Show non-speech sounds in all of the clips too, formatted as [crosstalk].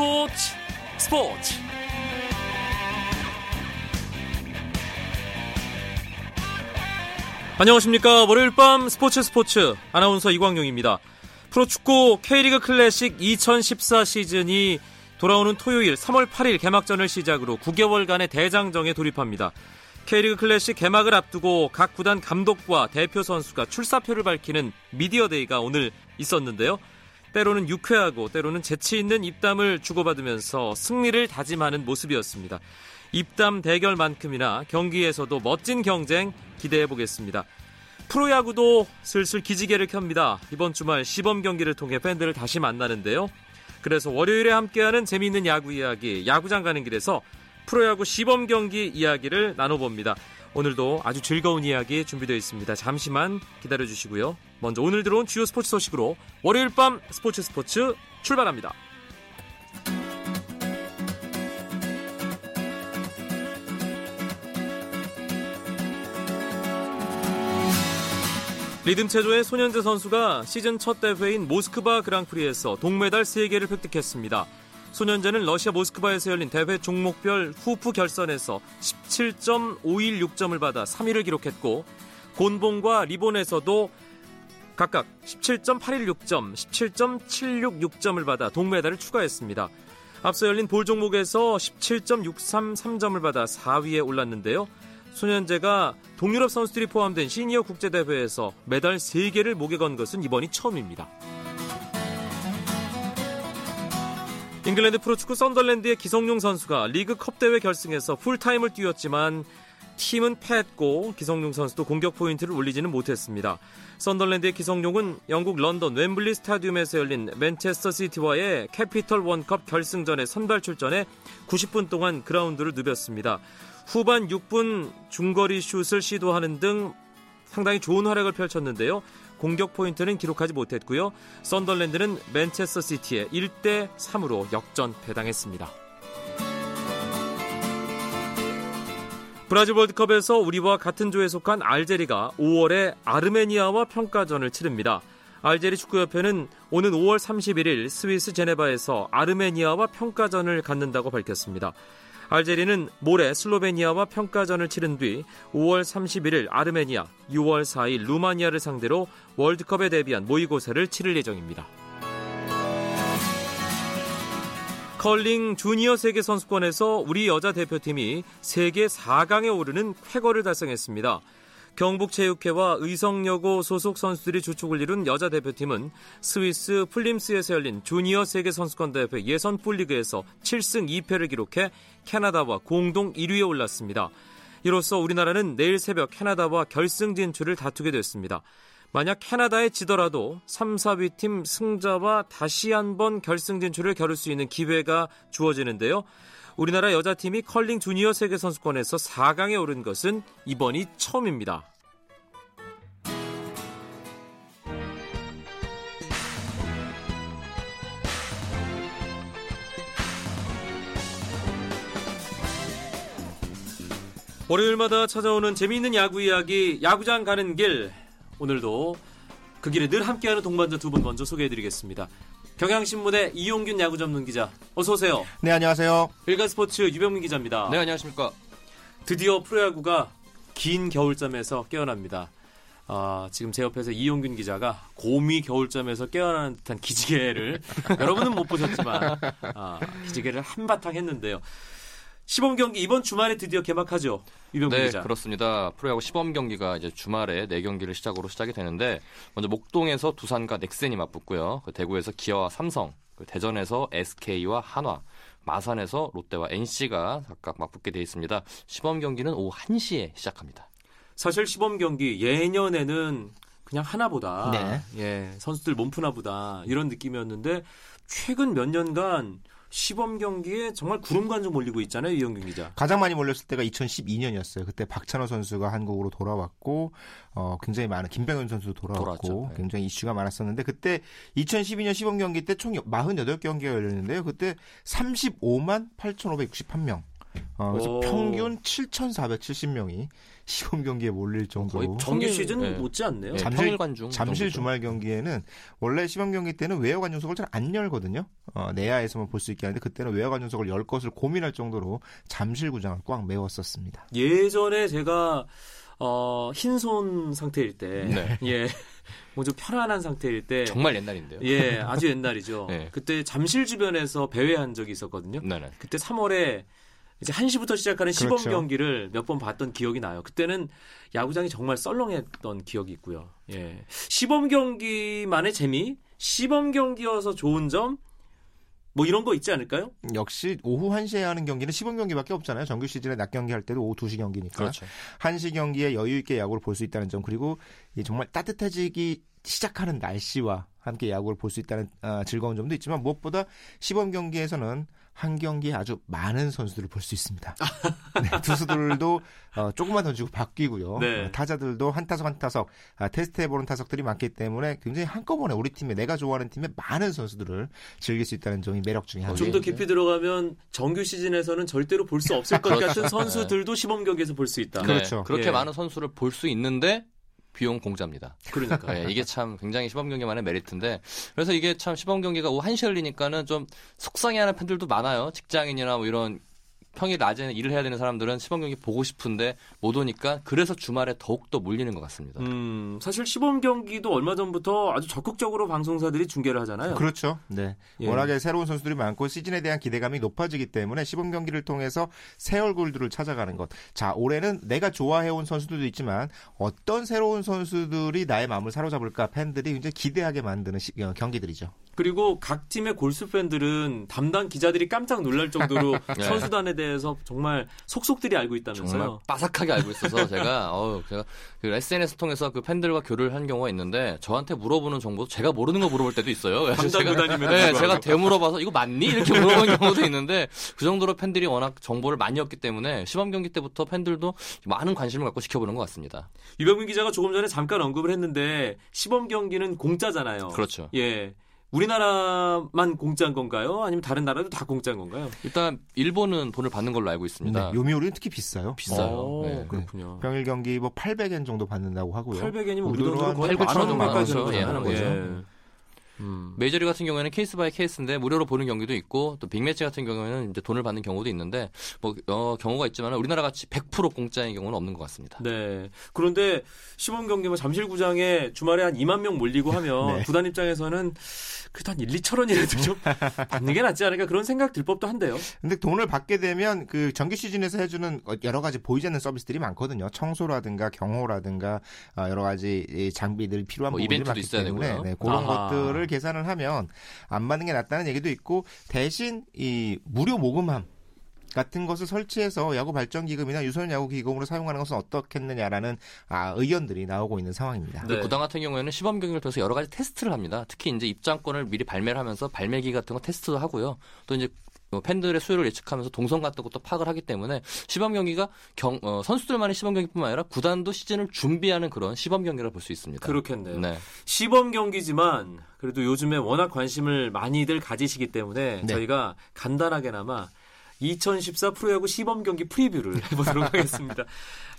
스포츠 스포츠. 안녕하십니까. 월요일 밤 스포츠 스포츠. 아나운서 이광용입니다. 프로축구 K리그 클래식 2014 시즌이 돌아오는 토요일 3월 8일 개막전을 시작으로 9개월간의 대장정에 돌입합니다. K리그 클래식 개막을 앞두고 각 구단 감독과 대표 선수가 출사표를 밝히는 미디어데이가 오늘 있었는데요 때로는 유쾌하고 때로는 재치 있는 입담을 주고받으면서 승리를 다짐하는 모습이었습니다. 입담 대결만큼이나 경기에서도 멋진 경쟁 기대해 보겠습니다. 프로야구도 슬슬 기지개를 켭니다. 이번 주말 시범 경기를 통해 팬들을 다시 만나는데요. 그래서 월요일에 함께하는 재미있는 야구 이야기, 야구장 가는 길에서 프로야구 시범 경기 이야기를 나눠봅니다. 오늘도 아주 즐거운 이야기 준비되어 있습니다. 잠시만 기다려 주시고요. 먼저 오늘 들어온 주요 스포츠 소식으로 월요일 밤 스포츠 스포츠 출발합니다. 리듬 체조의 손현재 선수가 시즌 첫 대회인 모스크바 그랑프리에서 동메달 3개를 획득했습니다. 소년제는 러시아 모스크바에서 열린 대회 종목별 후프 결선에서 17.516점을 받아 3위를 기록했고 곤봉과 리본에서도 각각 17.816점, 17.766점을 받아 동메달을 추가했습니다. 앞서 열린 볼 종목에서 17.633점을 받아 4위에 올랐는데요. 손연재가 동유럽 선수들이 포함된 시니어 국제대회에서 메달 3개를 목에 건 것은 이번이 처음입니다. 잉글랜드 프로축구 썬덜랜드의 기성용 선수가 리그컵 대회 결승에서 풀타임을 뛰었지만 팀은 패했고 기성용 선수도 공격 포인트를 올리지는 못했습니다. 썬덜랜드의 기성용은 영국 런던 웸블리 스타디움에서 열린 맨체스터 시티와의 캐피털 원컵 결승전에 선발 출전해 90분 동안 그라운드를 누볐습니다. 후반 6분 중거리 슛을 시도하는 등 상당히 좋은 활약을 펼쳤는데요. 공격 포인트는 기록하지 못했고요. 썬덜랜드는 맨체스터 시티에 1대 3으로 역전 패당했습니다. 브라질 월드컵에서 우리와 같은 조에 속한 알제리가 5월에 아르메니아와 평가전을 치릅니다. 알제리 축구협회는 오는 5월 31일 스위스 제네바에서 아르메니아와 평가전을 갖는다고 밝혔습니다. 알제리는 모레 슬로베니아와 평가전을 치른 뒤 5월 31일 아르메니아, 6월 4일 루마니아를 상대로 월드컵에 대비한 모의고사를 치를 예정입니다. 컬링 주니어 세계 선수권에서 우리 여자 대표팀이 세계 4강에 오르는 쾌거를 달성했습니다. 경북체육회와 의성여고 소속 선수들이 주축을 이룬 여자 대표팀은 스위스 플림스에서 열린 주니어 세계선수권 대회 예선 풀리그에서 7승 2패를 기록해 캐나다와 공동 1위에 올랐습니다. 이로써 우리나라는 내일 새벽 캐나다와 결승 진출을 다투게 됐습니다. 만약 캐나다에 지더라도 3, 4위 팀 승자와 다시 한번 결승 진출을 겨룰 수 있는 기회가 주어지는데요. 우리나라 여자팀이 컬링 주니어 세계선수권에서 4강에 오른 것은 이번이 처음입니다. 월요일마다 찾아오는 재미있는 야구 이야기, 야구장 가는 길. 오늘도 그 길에 늘 함께하는 동반자 두 분 먼저 소개해드리겠습니다. 경향신문의 이용균 야구 전문 기자, 어서 오세요. 네, 안녕하세요. 일간스포츠 유병민 기자입니다. 네, 안녕하십니까. 드디어 프로야구가 긴 겨울잠에서 깨어납니다. 아, 지금 제 옆에서 이용균 기자가 곰이 겨울잠에서 깨어나는 듯한 기지개를 [laughs] 여러분은 못 보셨지만 아, 기지개를 한바탕 했는데요. 시범 경기 이번 주말에 드디어 개막하죠. 유병민 네, 기자. 그렇습니다. 프로야구 시범 경기가 이제 주말에 네 경기를 시작으로 시작이 되는데 먼저 목동에서 두산과 넥센이 맞붙고요. 그 대구에서 기아와 삼성, 그 대전에서 SK와 한화, 마산에서 롯데와 NC가 각각 맞붙게 돼 있습니다. 시범 경기는 오후 1시에 시작합니다. 사실 시범 경기 예년에는 그냥 하나보다 네. 예 선수들 몸푸나보다 이런 느낌이었는데 최근 몇 년간 시범 경기에 정말 구름관중 몰리고 있잖아요 이영균 기자. 가장 많이 몰렸을 때가 2012년이었어요. 그때 박찬호 선수가 한국으로 돌아왔고 어, 굉장히 많은 김병현 선수도 돌아왔고 돌아왔죠. 네. 굉장히 이슈가 많았었는데 그때 2012년 시범 경기 때 총 48경기가 열렸는데요. 그때 35만 8,561명. 어, 그래서 오. 평균 7,470명이 시범 경기에 몰릴 정도로 거의 정규 평일, 시즌 예. 못지 않네요. 예, 잠실- 관중 잠실 정도죠. 주말 경기에는 원래 시범 경기 때는 외야 관중석을 잘 안 열거든요. 어, 내야에서만 볼 수 있게 하는데 그때는 외야 관중석을 열 것을 고민할 정도로 잠실 구장을 꽉 메웠었습니다. 예전에 제가 어, 흰손 상태일 때, 네. 예, [laughs] 뭐좀 편안한 상태일 때, 정말 옛날인데요. 예, 아주 옛날이죠. [laughs] 네. 그때 잠실 주변에서 배회한 적이 있었거든요. 네네. 그때 3월에 이제 1시부터 시작하는 시범 그렇죠. 경기를 몇 번 봤던 기억이 나요. 그때는 야구장이 정말 썰렁했던 기억이 있고요. 예. 시범 경기만의 재미, 시범 경기여서 좋은 점, 뭐 이런 거 있지 않을까요? 역시 오후 1시에 하는 경기는 시범 경기밖에 없잖아요. 정규 시즌에 낮 경기 할 때도 오후 2시 경기니까. 그렇죠. 1시 경기에 여유 있게 야구를 볼 수 있다는 점 그리고 이 정말 따뜻해지기 시작하는 날씨와 함께 야구를 볼 수 있다는 아, 즐거운 점도 있지만 무엇보다 시범 경기에서는 한 경기에 아주 많은 선수들을 볼 수 있습니다. 네, 투수들도 어, 조금만 던지고 바뀌고요. 네. 어, 타자들도 한 타석 한 타석 아, 테스트해보는 타석들이 많기 때문에 굉장히 한꺼번에 우리 팀에 내가 좋아하는 팀의 많은 선수들을 즐길 수 있다는 점이 매력 중에 하나입니다. 좀 더 깊이 들어가면 정규 시즌에서는 절대로 볼 수 없을 것 [laughs] 같은 선수들도 시범 경기에서 볼 수 있다. 네, 그렇죠. 그렇게 예. 많은 선수를 볼 수 있는데 비용 공짜입니다. 그러니까. 예, 이게 참 굉장히 시범 경기만의 메리트인데 그래서 이게 참 시범 경기가 오후 1시 열리니까는 좀 속상해하는 팬들도 많아요. 직장인이나 뭐 이런 평일 낮에는 일을 해야 되는 사람들은 시범 경기 보고 싶은데 못 오니까 그래서 주말에 더욱 더 몰리는 것 같습니다. 음, 사실 시범 경기도 얼마 전부터 아주 적극적으로 방송사들이 중계를 하잖아요. 그렇죠. 네. 예. 워낙에 새로운 선수들이 많고 시즌에 대한 기대감이 높아지기 때문에 시범 경기를 통해서 새 얼굴들을 찾아가는 것. 자, 올해는 내가 좋아해온 선수들도 있지만 어떤 새로운 선수들이 나의 마음을 사로잡을까 팬들이 굉장히 기대하게 만드는 시- 어, 경기들이죠. 그리고 각 팀의 골수 팬들은 담당 기자들이 깜짝 놀랄 정도로 [laughs] 네. 선수단에 대해서 정말 속속들이 알고 정말 있다면서요. 빠삭하게 알고 있어서 [laughs] 제가 어우 제가 그 SNS 통해서 그 팬들과 교류를 한 경우가 있는데 저한테 물어보는 정보도 제가 모르는 거 물어볼 때도 있어요. 제가 구단임에도 네. 제가 되물어봐서 이거 맞니? 이렇게 물어본 경우도 있는데 그 정도로 팬들이 워낙 정보를 많이 얻기 때문에 시범 경기 때부터 팬들도 많은 관심을 갖고 지켜보는 것 같습니다. 유병민 기자가 조금 전에 잠깐 언급을 했는데 시범 경기는 공짜잖아요. 그렇죠. 예. 우리나라만 공짜인 건가요? 아니면 다른 나라도 다 공짜인 건가요? 일단 일본은 돈을 받는 걸로 알고 있습니다. 네, 요미우리는 특히 비싸요. 비싸요. 오, 네. 그렇군요. 평일 경기 뭐 800엔 정도 받는다고 하고요. 800엔이면 우리 돈으로 한 거의 800, 만원 9천 가까이 원이죠. 되는 예, 하는 거죠. 예. 음. 메이저리그 같은 경우에는 케이스 바이 케이스인데 무료로 보는 경기도 있고 또 빅매치 같은 경우에는 이제 돈을 받는 경우도 있는데 뭐 어, 경우가 있지만 우리나라 같이 100% 공짜인 경우는 없는 것 같습니다. 네. 그런데 시범 경기 뭐 잠실구장에 주말에 한 2만 명 몰리고 하면 [laughs] 네. 구단 입장에서는 그래도 한 1, 2천 원이라도 좀 [laughs] 받는 게 낫지 않을까 그런 생각 들 법도 한데요. 근데 돈을 받게 되면 그 정규 시즌에서 해주는 여러 가지 보이지 않는 서비스들이 많거든요. 청소라든가 경호라든가 어, 여러 가지 이 장비들 필요한 뭐 부분들이 이벤트도 많기 있어야 때문에 되고요. 네, 그런 아하. 것들을 계산을 하면 안 받는 게 낫다는 얘기도 있고 대신 이 무료 모금함 같은 것을 설치해서 야구 발전 기금이나 유소년 야구 기금으로 사용하는 것은 어떻겠느냐라는 아, 의견들이 나오고 있는 상황입니다. 네. 그 구단 같은 경우에는 시범 경기를 통해서 여러 가지 테스트를 합니다. 특히 이제 입장권을 미리 발매를 하면서 발매기 같은 거 테스트도 하고요. 또 이제 뭐 팬들의 수요를 예측하면서 동선 같은 것도 파악을 하기 때문에 시범 경기가 경, 어, 선수들만의 시범 경기뿐만 아니라 구단도 시즌을 준비하는 그런 시범 경기를 볼수 있습니다. 그렇겠네요. 네. 시범 경기지만 그래도 요즘에 워낙 관심을 많이들 가지시기 때문에 네. 저희가 간단하게나마 2014 프로야구 시범 경기 프리뷰를 해보도록 [laughs] 하겠습니다.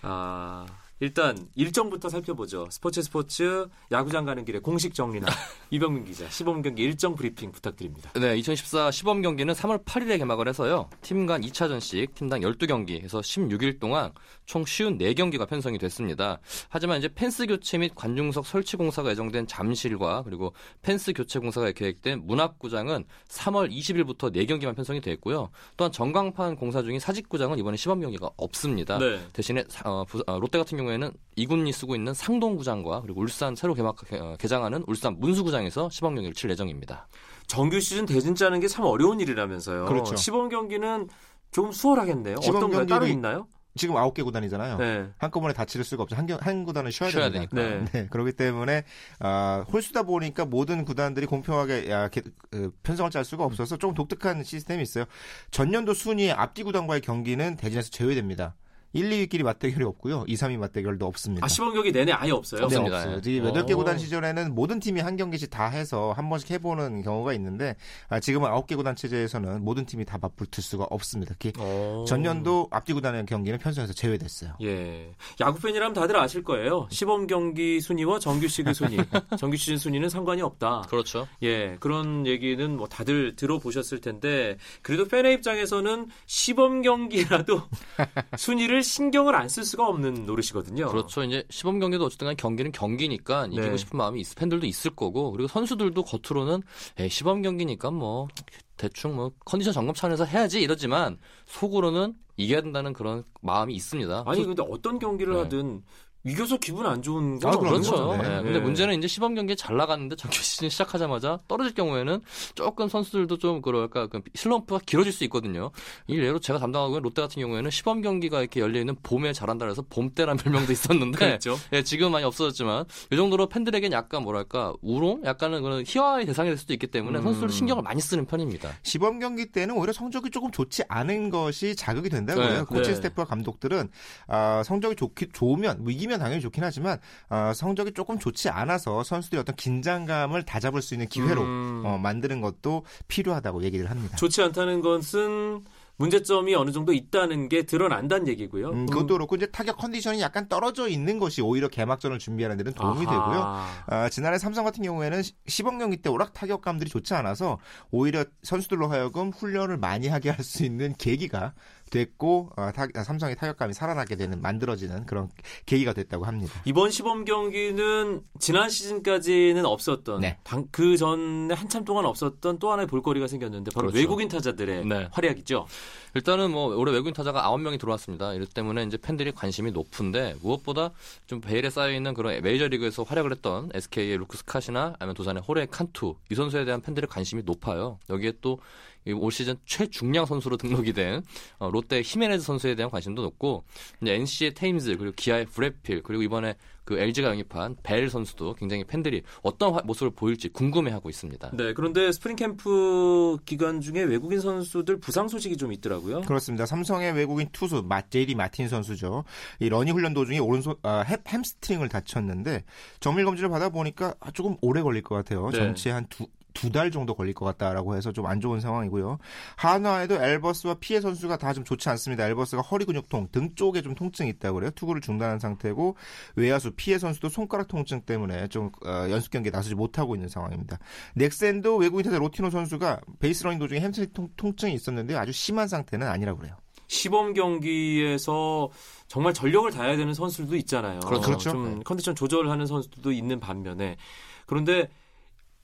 아, 일단 일정부터 살펴보죠. 스포츠 스포츠 야구장 가는 길에 공식 정리남 [laughs] 이병민 기자 시범 경기 일정 브리핑 부탁드립니다. 네, 2014 시범 경기는 3월 8일에 개막을 해서요. 팀 간 2차전씩 팀당 12경기 해서 16일 동안 총 54경기가 편성이 됐습니다. 하지만 이제 펜스 교체 및 관중석 설치 공사가 예정된 잠실과 그리고 펜스 교체 공사가 계획된 문학구장은 3월 20일부터 4경기만 편성이 됐고요. 또한 전광판 공사 중인 사직구장은 이번에 시범 경기가 없습니다. 네. 대신에 사- 어, 부- 어, 롯데 같은 경우에는 이군이 쓰고 있는 상동구장과 그리고 울산 새로 개막 어, 개장하는 울산 문수구장에서 시범 경기를 칠 예정입니다. 정규 시즌 대진 짜는 게 참 어려운 일이라면서요. 그렇죠. 시범 경기는 좀 수월하겠네요. 시범 어떤가요? 따로 있나요? 지금 9개 구단이잖아요. 네. 한꺼번에 다 치를 수가 없죠. 한, 경- 한 구단은 쉬어야, 쉬어야 됩니다. 되니까. 네, 그렇기 때문에 아, 홀수다 보니까 모든 구단들이 공평하게 야, 게- 그, 편성을 짤 수가 없어서 조금 독특한 시스템이 있어요. 전년도 순위 앞뒤 구단과의 경기는 대진에서 제외됩니다. 1, 2위끼리 맞대결이 없고요. 2, 3위 맞대결도 없습니다. 아 시범 경기 내내 아예 없어요. 네, 없습니다. 없어요. 개 오. 구단 시절에는 모든 팀이 한 경기씩 다 해서 한 번씩 해보는 경우가 있는데 아, 지금은 아홉 개 구단 체제에서는 모든 팀이 다 맞붙을 수가 없습니다. 특히 어. 전년도 앞뒤 구단의 경기는 편성에서 제외됐어요. 예. 야구 팬이라면 다들 아실 거예요. 시범 경기 순위와 정규 시즌 순위, [laughs] 정규 시즌 순위는 상관이 없다. 그렇죠. 예, 그런 얘기는 뭐 다들 들어보셨을 텐데 그래도 팬의 입장에서는 시범 경기라도 [laughs] 순위를 신경을 안 쓸 수가 없는 노릇이거든요. 그렇죠. 이제 시범 경기도 어쨌든 간 경기는 경기니까 이기고 네. 싶은 마음이 있, 팬들도 있을 거고 그리고 선수들도 겉으로는 에이, 시범 경기니까 뭐 대충 뭐 컨디션 점검 차원에서 해야지 이러지만 속으로는 이겨야 된다는 그런 마음이 있습니다. 아니 근데 어떤 경기를 네. 하든 이겨서 기분 안 좋은 건 아, 그렇죠. 네. 예. 근데 문제는 이제 시범 경기에 잘 나갔는데 정규 [laughs] 시즌 시작하자마자 떨어질 경우에는 조금 선수들도 좀 그럴까 그 슬럼프가 길어질 수 있거든요. 이 예로 제가 담당하고 있는 롯데 같은 경우에는 시범 경기가 이렇게 열려 있는 봄에 잘한다 그래서 봄때란 별명도 있었는데 [laughs] 그렇죠. 예, 지금 많이 없어졌지만 이 정도로 팬들에겐 약간 뭐랄까 우롱, 약간은 그런 희화의 대상이 될 수도 있기 때문에 음. 선수들 신경을 많이 쓰는 편입니다. 시범 경기 때는 오히려 성적이 조금 좋지 않은 것이 자극이 된다고요. 네, 코칭 네. 스태프와 감독들은 아, 성적이 좋기, 좋으면 뭐 이기면 당연히 좋긴 하지만 아, 성적이 조금 좋지 않아서 선수들이 어떤 긴장감을 다 잡을 수 있는 기회로 음. 어, 만드는 것도 필요하다고 얘기를 합니다. 좋지 않다는 것은 문제점이 어느 정도 있다는 게 드러난다는 얘기고요. 음, 그것도 그렇고 이제 타격 컨디션이 약간 떨어져 있는 것이 오히려 개막전을 준비하는 데는 도움이 아하. 되고요. 아, 지난해 삼성 같은 경우에는 시- 시범 경기 때 오락 타격감들이 좋지 않아서 오히려 선수들로 하여금 훈련을 많이 하게 할 수 있는 계기가 됐고 어, 타- 삼성의 타격감이 살아나게 되는 만들어지는 그런 계기가 됐다고 합니다. 이번 시범 경기는 지난 시즌까지는 없었던 네. 그 전에 한참 동안 없었던 또 하나의 볼거리가 생겼는데 바로 그렇죠. 외국인 타자들의 네. 활약이죠. 일단은 뭐 올해 외국인 타자가 9명이 들어왔습니다. 이렇기 때문에 이제 팬들이 관심이 높은데 무엇보다 좀 베일에 쌓여 있는 그런 메이저리그에서 활약을 했던 SK의 루크 스캇이나 아니면 두산의 호르헤 칸투 이 선수에 대한 팬들의 관심이 높아요. 여기에 또 올 시즌 최중량 선수로 등록이 된 어, 롯데 히메네즈 선수에 대한 관심도 높고 이제 NC의 테임즈 그리고 기아의 브렛 필 그리고 이번에 그 LG가 영입한 벨 선수도 굉장히 팬들이 어떤 화- 모습을 보일지 궁금해하고 있습니다. 네, 그런데 스프링 캠프 기간 중에 외국인 선수들 부상 소식이 좀 있더라고요. 그렇습니다. 삼성의 외국인 투수 마, 제이디 마틴 선수죠. 이 러닝 훈련 도중에 오른손 아, 햄, 햄스트링을 다쳤는데 정밀 검진을 받아 보니까 아, 조금 오래 걸릴 것 같아요. 네. 전체 한 두 두 달 정도 걸릴 것 같다라고 해서 좀 안 좋은 상황이고요. 한화에도 앨버스와 피에 선수가 다 좀 좋지 않습니다. 앨버스가 허리 근육통, 등 쪽에 좀 통증이 있다고 그래요. 투구를 중단한 상태고 외야수 피에 선수도 손가락 통증 때문에 좀 어, 연습 경기에 나서지 못하고 있는 상황입니다. 넥센도 외국인 타자 로티노 선수가 베이스러닝 도중에 햄스트링 통- 통증이 있었는데 아주 심한 상태는 아니라고 그래요. 시범 경기에서 정말 전력을 다해야 되는 선수들도 있잖아요. 그렇죠. 좀 네. 컨디션 조절하는 선수들도 있는 반면에 그런데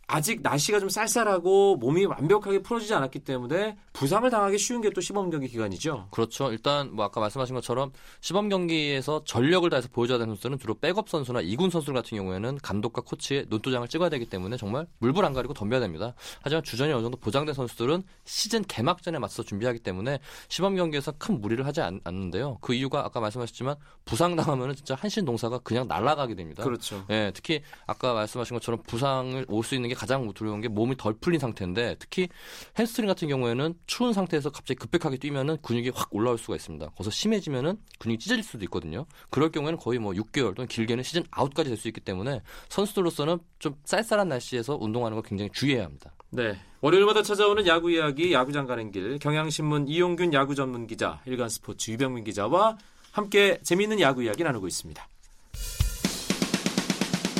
아직 날씨가 좀 쌀쌀하고 몸이 완벽하게 풀어지지 않았기 때문에 부상을 당하기 쉬운 게 또 시범 경기 기간이죠. 그렇죠. 일단 뭐 아까 말씀하신 것처럼 시범 경기에서 전력을 다해서 보여줘야 되는 선수는 주로 백업 선수나 이군 선수들 같은 경우에는 감독과 코치의 눈도장을 찍어야 되기 때문에 정말 물불 안 가리고 덤벼야 됩니다. 하지만 주전이 어느 정도 보장된 선수들은 시즌 개막전에 맞춰 준비하기 때문에 시범 경기에서 큰 무리를 하지 않, 는데요그 이유가 아까 말씀하셨지만 부상 당하면 진짜 한 시즌 농사가 그냥 날아가게 됩니다. 그렇죠. 예, 특히 아까 말씀하신 것처럼 부상을 올 수 있는 게 가장 두려운 게 몸이 덜 풀린 상태인데 특히 햄스트링 같은 경우에는 추운 상태에서 갑자기 급격하게 뛰면은 근육이 확 올라올 수가 있습니다. 거기서 심해지면은 근육이 찢어질 수도 있거든요. 그럴 경우에는 거의 뭐 6개월 또는 길게는 시즌 아웃까지 될 수 있기 때문에 선수들로서는 좀 쌀쌀한 날씨에서 운동하는 거 굉장히 주의해야 합니다. 네. 월요일마다 찾아오는 야구 이야기 야구장 가는 길 경향신문 이용균 야구 전문 기자 일간 스포츠 유병민 기자와 함께 재미있는 야구 이야기 나누고 있습니다.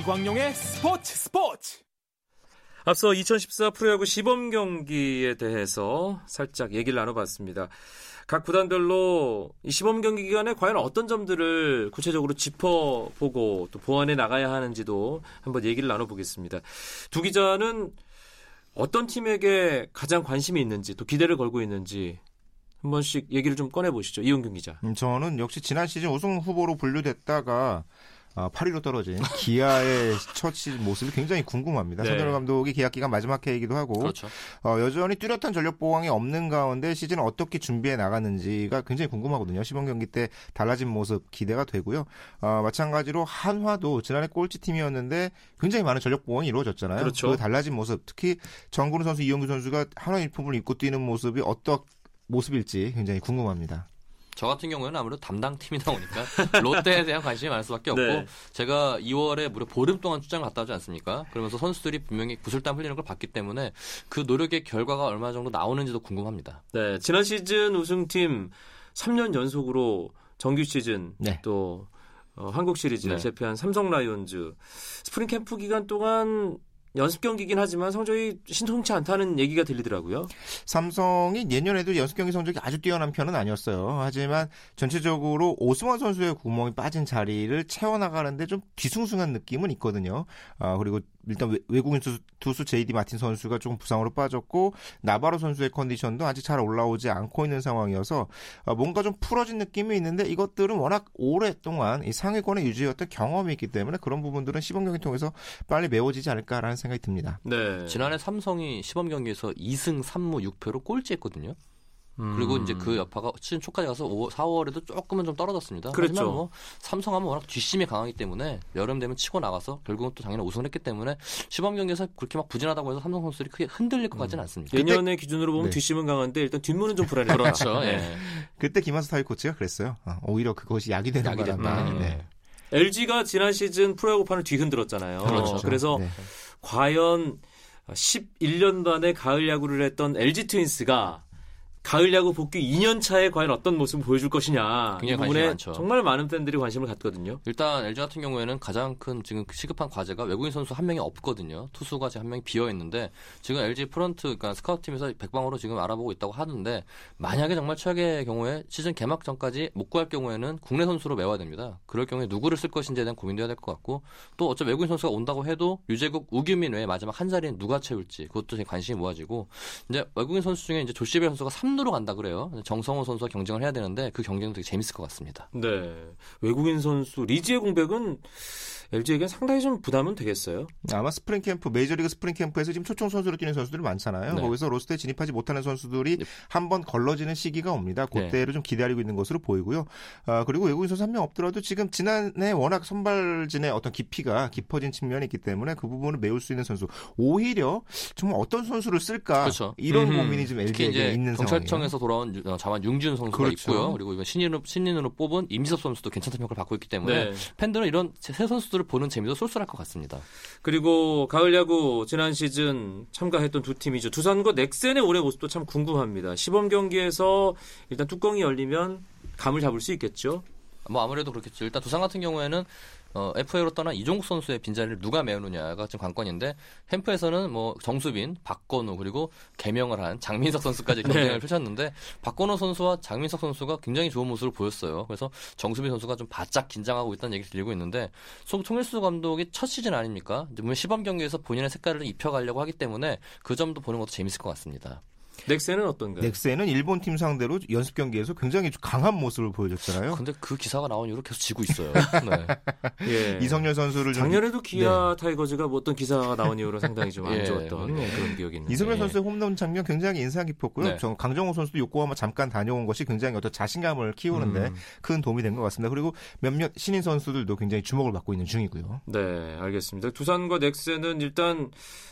이광용의 스포츠 스포츠 앞서 2014 프로야구 시범 경기에 대해서 살짝 얘기를 나눠봤습니다. 각 구단별로 이 시범 경기 기간에 과연 어떤 점들을 구체적으로 짚어보고 또 보완해 나가야 하는지도 한번 얘기를 나눠보겠습니다. 두 기자는 어떤 팀에게 가장 관심이 있는지 또 기대를 걸고 있는지 한 번씩 얘기를 좀 꺼내 보시죠. 이용균 기자. 음, 저는 역시 지난 시즌 우승 후보로 분류됐다가 아, 8위로 떨어진 기아의 [laughs] 첫 시즌 모습이 굉장히 궁금합니다. 네. 서대로 감독이 계약 기간 마지막 해이기도 하고 그렇죠. 어, 여전히 뚜렷한 전력 보강이 없는 가운데 시즌을 어떻게 준비해 나갔는지가 굉장히 궁금하거든요. 시범 경기 때 달라진 모습 기대가 되고요. 어, 마찬가지로 한화도 지난해 꼴찌 팀이었는데 굉장히 많은 전력 보강이 이루어졌잖아요. 그렇죠. 그 달라진 모습, 특히 정근우 선수, 이영규 선수가 한화 유니폼을 입고 뛰는 모습이 어떤 모습일지 굉장히 궁금합니다. 저 같은 경우에는 아무래도 담당 팀이다 보니까 [laughs] 롯데에 대한 관심이 많을 수밖에 없고 네. 제가 2월에 무려 보름 동안 출장을 갔다 오지 않습니까? 그러면서 선수들이 분명히 구슬땀 흘리는 걸 봤기 때문에 그 노력의 결과가 얼마 정도 나오는지도 궁금합니다. 네, 지난 시즌 우승팀 3년 연속으로 정규 시즌 네. 또 어, 한국 시리즈를 네. 제패한 삼성 라이온즈 스프링 캠프 기간 동안 연습 경기긴 하지만 성적이 신통치 않다는 얘기가 들리더라고요. 삼성이 예년에도 연습 경기 성적이 아주 뛰어난 편은 아니었어요. 하지만 전체적으로 오승환 선수의 구멍이 빠진 자리를 채워나가는데 좀 뒤숭숭한 느낌은 있거든요. 아, 그리고 일단 외- 외국인 투수, 투수 JD 마틴 선수가 조금 부상으로 빠졌고 나바로 선수의 컨디션도 아직 잘 올라오지 않고 있는 상황이어서 아, 뭔가 좀 풀어진 느낌이 있는데 이것들은 워낙 오랫동안 이 상위권에 유지했던 경험이 있기 때문에 그런 부분들은 시범 경기 통해서 빨리 메워지지 않을까라는 생각이 듭니다. 네. 지난해 삼성이 시범 경기에서 2승 3무 6패로 꼴찌했거든요. 음. 그리고 이제 그 여파가 시즌 초까지 가서 5, 4, 5월에도 조금은 좀 떨어졌습니다. 그렇죠. 하지만 뭐 삼성하면 워낙 뒷심이 강하기 때문에 여름 되면 치고 나가서 결국은 또 당연히 우승을 했기 때문에 시범 경기에서 그렇게 막 부진하다고 해서 삼성 선수들이 크게 흔들릴 것 같지는 않습니다. 예년의 기준으로 보면 네. 뒷심은 강한데 일단 뒷문은 좀 불안해요. 그렇죠. [laughs] 네. 예. 그때 김한수 타이 코치가 그랬어요. 아, 오히려 그것이 약이 되는 약이 됐다. 바람에 음. 네. LG가 지난 시즌 프로야구판을 뒤흔들었잖아요. 그렇죠. 그래서 네. 과연 11년 반의 가을 야구를 했던 LG 트윈스가 가을 야구 복귀 2년 차에 과연 어떤 모습을 보여줄 것이냐. 이 굉장히 관심이 부분에 많죠. 정말 많은 팬들이 관심을 갖거든요. 일단 LG 같은 경우에는 가장 큰 지금 시급한 과제가 외국인 선수 한 명이 없거든요. 투수가 지금 한 명이 비어 있는데 지금 LG 프런트 그러니까 스카우트 팀에서 백방으로 지금 알아보고 있다고 하는데 만약에 정말 최악의 경우에 시즌 개막 전까지 못 구할 경우에는 국내 선수로 메워야 됩니다. 그럴 경우에 누구를 쓸 것인지에 대한 고민도 해야 될 것 같고 또 어차피 외국인 선수가 온다고 해도 류제국, 우규민 외에 마지막 한 자리는 누가 채울지 그것도 관심이 모아지고 이제 외국인 선수 중에 이제 조쉬 벨 선수가 3 루로 간다 그래요. 정성훈 선수와 경쟁을 해야 되는데 그 경쟁도 되게 재밌을 것 같습니다. 네. 외국인 선수 리즈의 공백은 LG에겐 상당히 좀 부담은 되겠어요. 아마 스프링 캠프 메이저리그 스프링 캠프에서 지금 초청 선수로 뛰는 선수들이 많잖아요. 네. 거기서 로스터에 진입하지 못하는 선수들이 네. 한번 걸러지는 시기가 옵니다. 네. 그때를 좀 기다리고 있는 것으로 보이고요. 아, 그리고 외국인 선수 한 명 없더라도 지금 지난해 워낙 선발진의 어떤 깊이가 깊어진 측면이 있기 때문에 그 부분을 메울 수 있는 선수. 오히려 정말 어떤 선수를 쓸까 그렇죠. 이런 음흠. 고민이 좀 LG에게 있는 상황이에요. 경찰청에서 돌아온 유- 어, 자완 융준 선수가 그렇죠. 있고요. 그리고 이번 신인으로 신인으로 뽑은 임지섭 선수도 괜찮다는 평가를 받고 있기 때문에 네. 팬들은 이런 새 선수들을 보는 재미도 쏠쏠할 것 같습니다. 그리고 가을 야구 지난 시즌 참가했던 두 팀이죠. 두산과 넥센의 올해 모습도 참 궁금합니다. 시범 경기에서 일단 뚜껑이 열리면 감을 잡을 수 있겠죠. 뭐 아무래도 그렇겠죠. 일단 두산 같은 경우에는 어, FA로 떠난 이종국 선수의 빈자리를 누가 메우느냐가 지금 관건인데 햄프에서는 뭐 정수빈, 박건우 그리고 개명을 한 장민석 선수까지 [laughs] 경쟁을 네. 펼쳤는데 박건우 선수와 장민석 선수가 굉장히 좋은 모습을 보였어요. 그래서 정수빈 선수가 좀 바짝 긴장하고 있다는 얘기 들리고 있는데 송 통일수 감독이 첫 시즌 아닙니까? 이제 물론 시범 경기에서 본인의 색깔을 입혀가려고 하기 때문에 그 점도 보는 것도 재밌을 것 같습니다. 넥센은 어떤가요? 넥센은 일본 팀 상대로 연습 경기에서 굉장히 강한 모습을 보여줬잖아요. 근데 그 기사가 나온 이후로 계속 지고 있어요. [laughs] 네. 예. 이성열 선수를 좀 작년에도 기아 타이거즈가 뭐 어떤 기사가 나온 이후로 상당히 좀안 [laughs] 예, 좋았던 예. 그런 기억이 있는데. 이성열 선수의 홈런 장면 굉장히 인상 깊었고요. 네. 저 강정호 선수도 요코하마 잠깐 다녀온 것이 굉장히 어떤 자신감을 키우는데 음. 큰 도움이 된 것 같습니다. 그리고 몇몇 신인 선수들도 굉장히 주목을 받고 있는 중이고요. 네, 알겠습니다. 두산과 넥센은 일단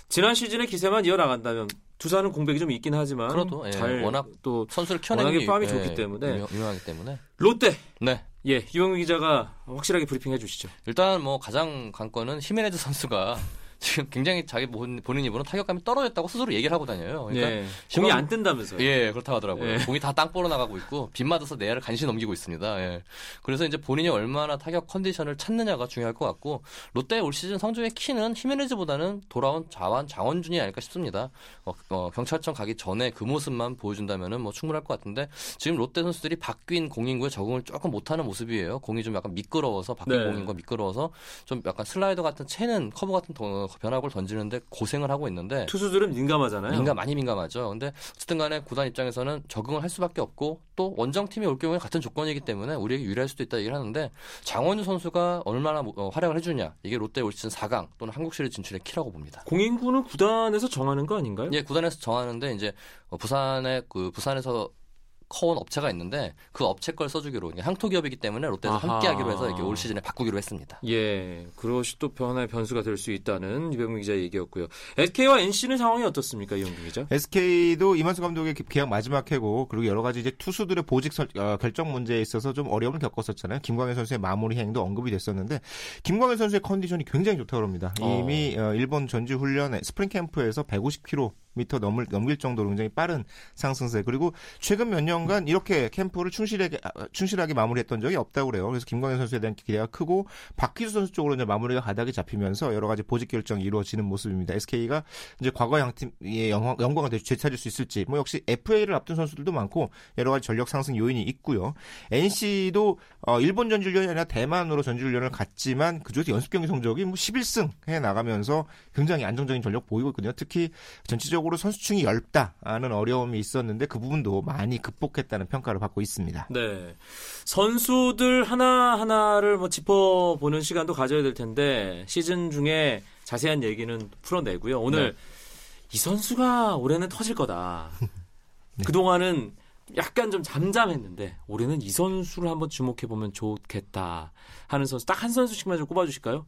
지난 시즌의 기세만 이어나간다면 두산은 공백이 좀 있긴 하지만 그래도, 예, 잘 워낙 또 선수를 키워내는 워낙에 팜이 게, 좋기 때문에. 유명, 유명 하기 때문에 롯데 네 예 유영우 기자가 확실하게 브리핑해 주시죠. 일단 뭐 가장 관건은 히메네즈 선수가 지금 굉장히 자기 본- 본인 입으로 타격감이 떨어졌다고 스스로 얘기를 하고 다녀요. 그러니까 예, 공이 안 뜬다면서요. 예, 그렇다고 하더라고요. 예. 공이 다 땅볼로 나가고 있고 빗 맞아서 내야를 간신히 넘기고 있습니다. 예. 그래서 이제 본인이 얼마나 타격 컨디션을 찾느냐가 중요할 것 같고 롯데 올 시즌 성적의 키는 히메네즈보다는 돌아온 자완 장원준이 아닐까 싶습니다. 어, 어, 경찰청 가기 전에 그 모습만 보여준다면은 뭐 충분할 것 같은데 지금 롯데 선수들이 바뀐 공인구에 적응을 조금 못하는 모습이에요. 공이 좀 약간 미끄러워서 바뀐 네. 공인구가 미끄러워서 좀 약간 슬라이더 같은 채는 커브 같은 더- 변화구를 던지는데 고생을 하고 있는데 투수들은 민감하잖아요. 민감 많이 민감하죠. 근데 어쨌든 간에 구단 입장에서는 적응을 할 수밖에 없고 또 원정 팀이 올 경우에 같은 조건이기 때문에 우리에게 유리할 수도 있다 얘기를 하는데 장원준 선수가 얼마나 어, 활약을 해주냐 이게 롯데 올 시즌 4강 또는 한국 시리즈 진출의 키라고 봅니다. 공인구는 구단에서 정하는 거 아닌가요? 예, 구단에서 정하는데 이제 어, 부산에 그 부산에서 커온 업체가 있는데 그 업체 걸 써주기로 향토 기업이기 때문에 롯데에서 아하. 함께하기로 해서 이렇게 올 시즌에 바꾸기로 했습니다. 예, 그것이 또 변화의 변수가 될 수 있다는 유병민 기자 얘기였고요. SK와 NC는 상황이 어떻습니까, 이용규 기자? SK도 이만수 감독의 계약 마지막 해고 그리고 여러 가지 이제 투수들의 보직 설- 어, 결정 문제에 있어서 좀 어려움을 겪었었잖아요. 김광현 선수의 마무리 행도 언급이 됐었는데 김광현 선수의 컨디션이 굉장히 좋다고 합니다. 어. 이미 어, 일본 전지 훈련 스프링 캠프에서 150km 넘을 넘길 정도로 굉장히 빠른 상승세 그리고 최근 몇 년간 이렇게 캠프를 충실하게 아, 충실하게 마무리했던 적이 없다고 그래요. 그래서 김광현 선수에 대한 기대가 크고 박희수 선수 쪽으로 이제 마무리가 가닥이 잡히면서 여러 가지 보직 결정이 이루어지는 모습입니다. SK가 이제 과거 양팀의 영광, 영광을 되찾을 수 있을지 뭐 역시 FA를 앞둔 선수들도 많고 여러 가지 전력 상승 요인이 있고요. NC도 어, 일본 전지훈련이 아니라 대만으로 전지훈련을 갔지만 그중에서 연습 경기 성적이 뭐 11승 해 나가면서 굉장히 안정적인 전력 보이고 있거든요. 특히 전체적으로 선수층이 얇다는 어려움이 있었는데 그 부분도 많이 극복했다는 평가를 받고 있습니다. 네. 선수들 하나하나를 뭐 짚어보는 시간도 가져야 될 텐데, 시즌 중에 자세한 얘기는 풀어내고요. 오늘 이 선수가 올해는 터질 거다. [laughs] 그동안은 약간 좀 잠잠했는데, 올해는 이 선수를 한번 주목해 보면 좋겠다 하는 선수, 딱 한 선수씩만 좀 꼽아 주실까요?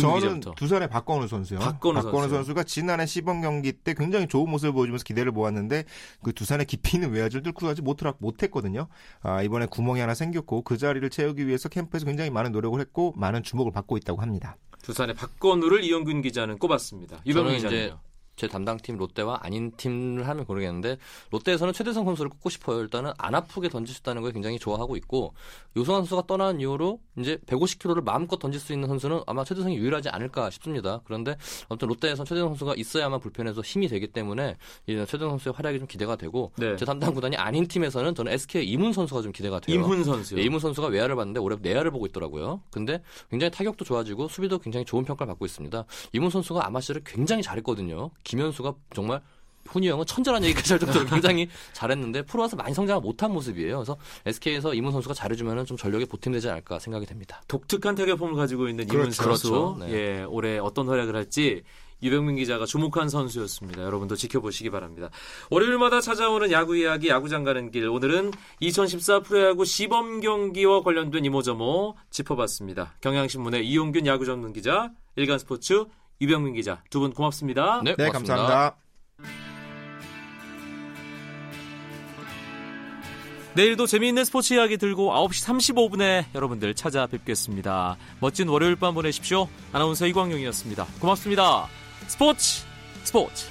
저는 기자부터. 두산의 박건우 선수요. 박건우 선수요. 선수 가 지난해 시범 경기 때 굉장히 좋은 모습을 보여주면서 기대를 모았는데 그 두산의 깊이 있는 외야를 뚫고 가지 못하, 못했거든요. 아, 이번에 구멍이 하나 생겼고 그 자리를 채우기 위해서 캠프에서 굉장히 많은 노력을 했고 많은 주목을 받고 있다고 합니다. 두산의 박건우를 이영균 기자는 꼽았습니다. 유병민 기자는요. 제 담당팀 롯데와 아닌 팀을 하면 모르겠는데 롯데에서는 최대성 선수를 꼽고 싶어요. 일단은 안 아프게 던질 수 있다는 걸 굉장히 좋아하고 있고 요승환 선수가 떠난 이후로 이제 150km를 마음껏 던질 수 있는 선수는 아마 최대성이 유일하지 않을까 싶습니다. 그런데 아무튼 롯데에서는 최대성 선수가 있어야만 불펜에서 힘이 되기 때문에 이 최대성 선수의 활약이 좀 기대가 되고 네. 제 담당 구단이 아닌 팀에서는 저는 SK 이문 선수가 좀 기대가 돼요. 임훈 선수요. 네, 이문 선수가 외야를 봤는데 올해 내야를 보고 있더라고요. 근데 굉장히 타격도 좋아지고 수비도 굉장히 좋은 평가를 받고 있습니다. 이문 선수가 아마시를 굉장히 잘했거든요. 김현수가 정말 훈이 형은 천재라는 얘기까지 할 정도로 굉장히 잘했는데 프로 와서 많이 성장을 못한 모습이에요. 그래서 SK에서 이문 선수가 잘해주면 좀 전력에 보탬되지 않을까 생각이 됩니다. 독특한 타격폼을 가지고 있는 이문 그렇죠. 선수. 그렇죠. 네. 예, 올해 어떤 활약을 할지 유병민 기자가 주목한 선수였습니다. 여러분도 지켜보시기 바랍니다. 월요일마다 찾아오는 야구 이야기 야구장 가는 길. 오늘은 2014 프로야구 시범 경기와 관련된 이모저모 짚어봤습니다. 경향신문의 이용균 야구 전문 기자, 일간스포츠 유병민 기자 두 분 고맙습니다. 네, 네, 고맙습니다. 감사합니다. 내일도 재미있는 스포츠 이야기 들고 9시 35분에 여러분들 찾아뵙겠습니다. 멋진 월요일 밤 보내십시오. 아나운서 이광용이었습니다. 고맙습니다. 스포츠 스포츠